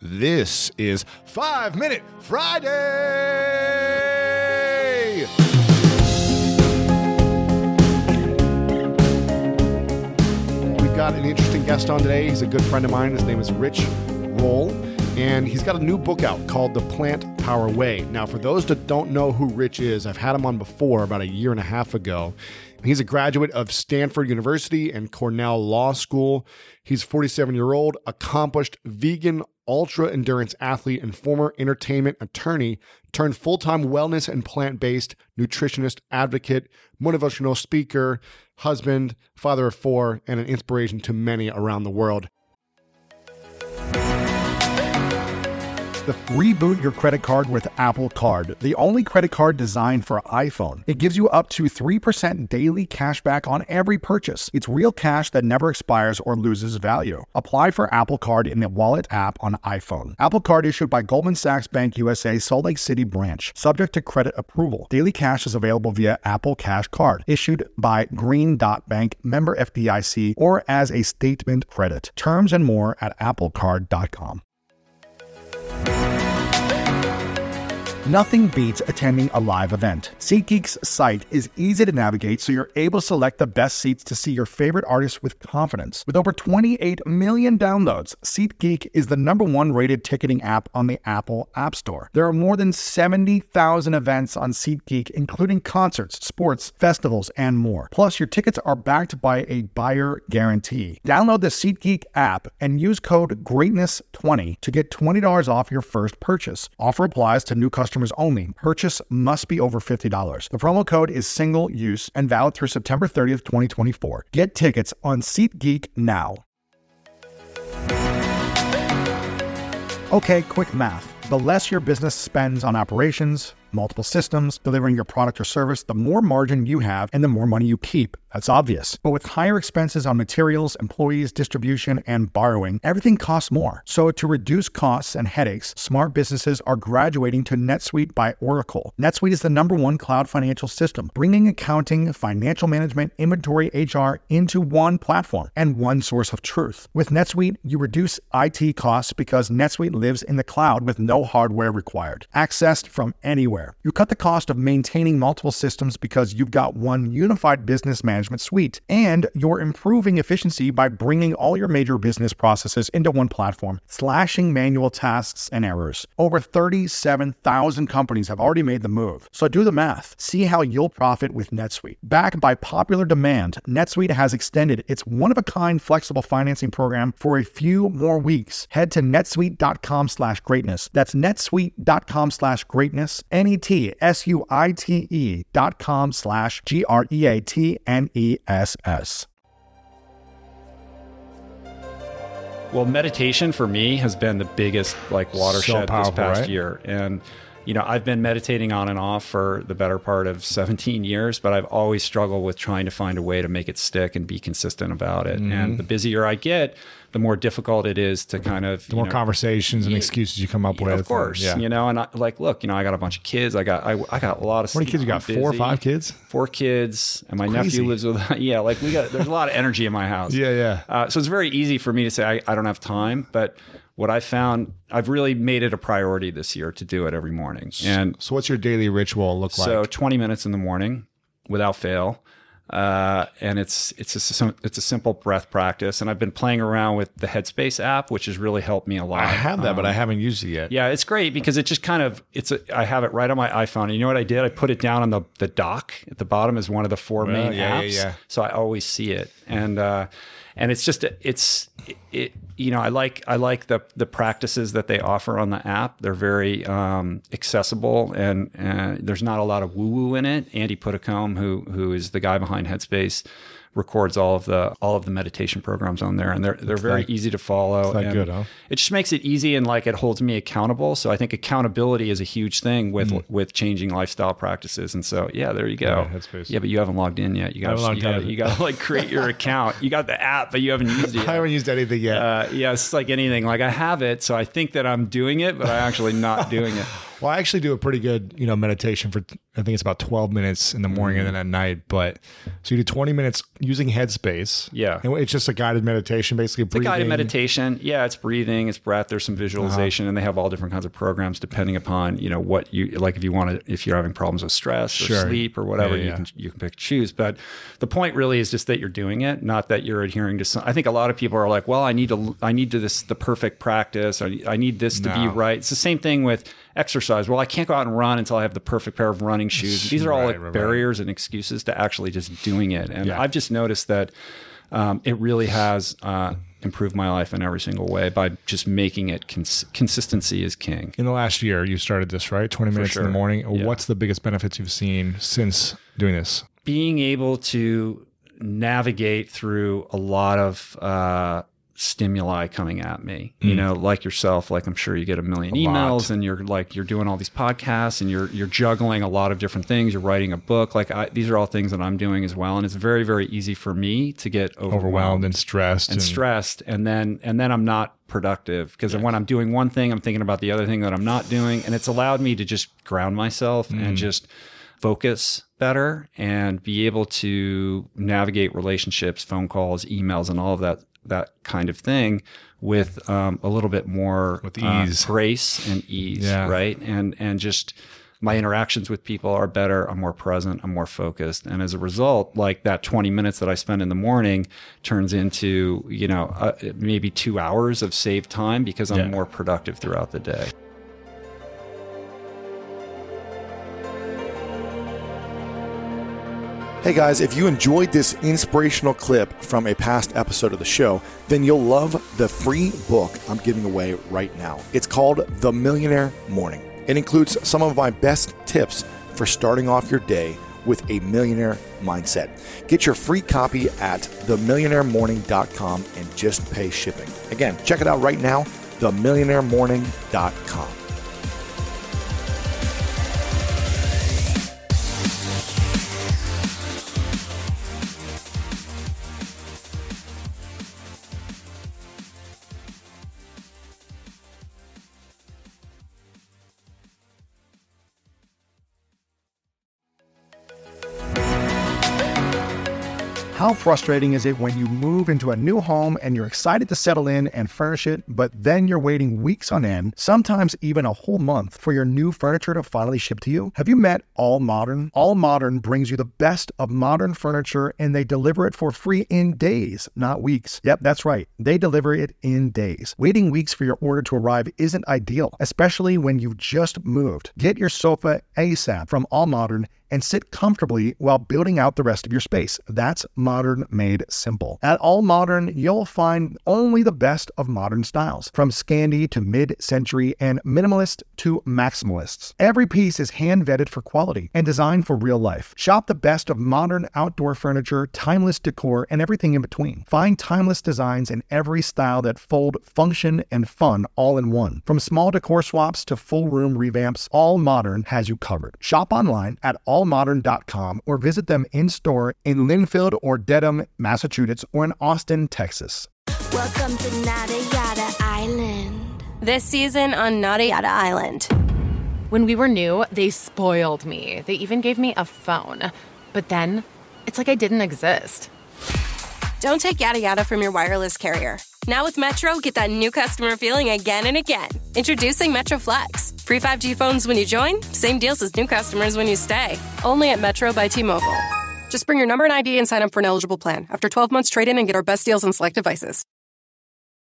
This is Five Minute Friday. We've got an interesting guest on today. He's a good friend of mine. His name is Rich Roll, and he's got a new book out called The Plant Power Way. Now, for those that don't know who Rich is, I've had him on before about a year and a half ago. He's a graduate of Stanford University and Cornell Law School. He's 47 year old, accomplished vegan ultra endurance athlete and former entertainment attorney turned full time wellness and plant based nutritionist advocate, motivational speaker, husband, father of four, and an inspiration to many around the world. The Reboot Your Credit Card with Apple Card, the only credit card designed for iPhone. It gives you up to 3% daily cash back on every purchase. It's real cash that never expires or loses value. Apply for Apple Card in the Wallet app on iPhone. Apple Card issued by Goldman Sachs Bank USA Salt Lake City branch, subject to credit approval. Daily cash is available via Apple Cash Card, issued by Green Dot Bank, member FDIC, or as a statement credit. Terms and more at applecard.com. Nothing beats attending a live event. SeatGeek's site is easy to navigate so you're able to select the best seats to see your favorite artists with confidence. With over 28 million downloads, SeatGeek is the number one rated ticketing app on the Apple App Store. There are more than 70,000 events on SeatGeek, including concerts, sports, festivals, and more. Plus, your tickets are backed by a buyer guarantee. Download the SeatGeek app and use code GREATNESS20 to get $20 off your first purchase. Offer applies to new customers customers only. Purchase must be over $50. The promo code is single use and valid through September 30th, 2024. Get tickets on SeatGeek now. Okay, quick math. The less your business spends on operations, multiple systems, delivering your product or service, the more margin you have and the more money you keep. That's obvious. But with higher expenses on materials, employees, distribution, and borrowing, everything costs more. So to reduce costs and headaches, smart businesses are graduating to NetSuite by Oracle. NetSuite is the number one cloud financial system, bringing accounting, financial management, inventory, HR into one platform and one source of truth. With NetSuite, you reduce IT costs because NetSuite lives in the cloud with no hardware required, accessed from anywhere. You cut the cost of maintaining multiple systems because you've got one unified business management management suite. And you're improving efficiency by bringing all your major business processes into one platform, slashing manual tasks and errors. Over 37,000 companies have already made the move. So do the math. See how you'll profit with NetSuite. Backed by popular demand, NetSuite has extended its one of a kind flexible financing program for a few more weeks. Head to netsuite.com slash greatness. That's netsuite.com slash greatness. N E T S U I T E dot com slash G R E A T N NESS. Well, meditation for me has been the biggest like watershed so powerful, this past right? year. And you know, I've been meditating on and off for the better part of 17 years, but I've always struggled with trying to find a way to make it stick and be consistent about it. Mm-hmm. And the busier I get, the more difficult it is to kind of the more know, conversations and excuses you come up with. Of course, yeah. you know, and I, like, look, you know, I got a bunch of kids. I got, I, I got a lot of. How many kids you got? Four or five kids? Four kids, and my nephew lives with. Yeah, like we got. There's a lot of energy in my house. yeah, yeah. Uh, so it's very easy for me to say I, I don't have time, but what I found, I've really made it a priority this year to do it every morning. And so, what's your daily ritual look like? So, 20 minutes in the morning, without fail. Uh, and it's it's a it's a simple breath practice, and I've been playing around with the Headspace app, which has really helped me a lot. I have that, um, but I um, haven't used it yet. Yeah, it's great because it just kind of it's a, I have it right on my iPhone. And you know what I did? I put it down on the the dock at the bottom as one of the four well, main yeah, apps, yeah, yeah. so I always see it. And uh, and it's just it's it, you know I like I like the the practices that they offer on the app. They're very um, accessible and, and there's not a lot of woo woo in it. Andy Puddicombe, who who is the guy behind Headspace records all of the all of the meditation programs on there, and they're they're very that, easy to follow. That good, huh? It just makes it easy and like it holds me accountable. So I think accountability is a huge thing with mm. with changing lifestyle practices. And so yeah, there you go. Yeah, yeah but you haven't logged in yet. You got you got you got to like create your account. You got the app, but you haven't used it. Yet. I haven't used anything yet. Uh, yeah, it's like anything. Like I have it, so I think that I'm doing it, but I'm actually not doing it. Well, I actually do a pretty good, you know, meditation for I think it's about 12 minutes in the morning mm-hmm. and then at night. But so you do 20 minutes using Headspace. Yeah. And it's just a guided meditation, basically. It's breathing. a guided meditation. Yeah. It's breathing, it's breath. There's some visualization, uh-huh. and they have all different kinds of programs depending upon, you know, what you like. If you want to, if you're having problems with stress or sure. sleep or whatever, yeah, yeah. you can you can pick choose. But the point really is just that you're doing it, not that you're adhering to some. I think a lot of people are like, well, I need to, I need to this the perfect practice. I, I need this no. to be right. It's the same thing with exercise. Well, I can't go out and run until I have the perfect pair of running shoes. These are all right, like right, barriers right. and excuses to actually just doing it. And yeah. I've just noticed that um, it really has uh, improved my life in every single way by just making it cons- consistency is king. In the last year, you started this, right? 20 minutes sure. in the morning. Yeah. What's the biggest benefits you've seen since doing this? Being able to navigate through a lot of uh, stimuli coming at me. Mm. You know, like yourself, like I'm sure you get a million a emails lot. and you're like you're doing all these podcasts and you're you're juggling a lot of different things. You're writing a book. Like I, these are all things that I'm doing as well and it's very very easy for me to get overwhelmed, overwhelmed and stressed and, and, stressed and then and then I'm not productive because yes. when I'm doing one thing, I'm thinking about the other thing that I'm not doing and it's allowed me to just ground myself mm. and just focus better and be able to navigate relationships, phone calls, emails, and all of that that kind of thing with um, a little bit more with uh, ease, uh, grace and ease, yeah. right? And and just my interactions with people are better. I'm more present. I'm more focused, and as a result, like that 20 minutes that I spend in the morning turns into you know uh, maybe two hours of saved time because I'm yeah. more productive throughout the day. Hey guys, if you enjoyed this inspirational clip from a past episode of the show, then you'll love the free book I'm giving away right now. It's called The Millionaire Morning. It includes some of my best tips for starting off your day with a millionaire mindset. Get your free copy at themillionairemorning.com and just pay shipping. Again, check it out right now, themillionairemorning.com. How frustrating is it when you move into a new home and you're excited to settle in and furnish it, but then you're waiting weeks on end, sometimes even a whole month, for your new furniture to finally ship to you? Have you met All Modern? All Modern brings you the best of modern furniture and they deliver it for free in days, not weeks. Yep, that's right. They deliver it in days. Waiting weeks for your order to arrive isn't ideal, especially when you've just moved. Get your sofa ASAP from All Modern and sit comfortably while building out the rest of your space. That's modern made simple. At All Modern, you'll find only the best of modern styles, from Scandi to mid century and minimalist to maximalists. Every piece is hand vetted for quality and designed for real life. Shop the best of modern outdoor furniture, timeless decor, and everything in between. Find timeless designs in every style that fold function and fun all in one. From small decor swaps to full room revamps, All Modern has you covered. Shop online at all allmodern.com or visit them in store in Lynnfield or Dedham, Massachusetts, or in Austin, Texas. Welcome to Nada Yada Island. This season on Nada Yada Island. When we were new, they spoiled me. They even gave me a phone. But then, it's like I didn't exist. Don't take yada yada from your wireless carrier. Now with Metro, get that new customer feeling again and again. Introducing Metro Flex. Free 5G phones when you join, same deals as new customers when you stay. Only at Metro by T Mobile. Just bring your number and ID and sign up for an eligible plan. After 12 months, trade in and get our best deals on select devices.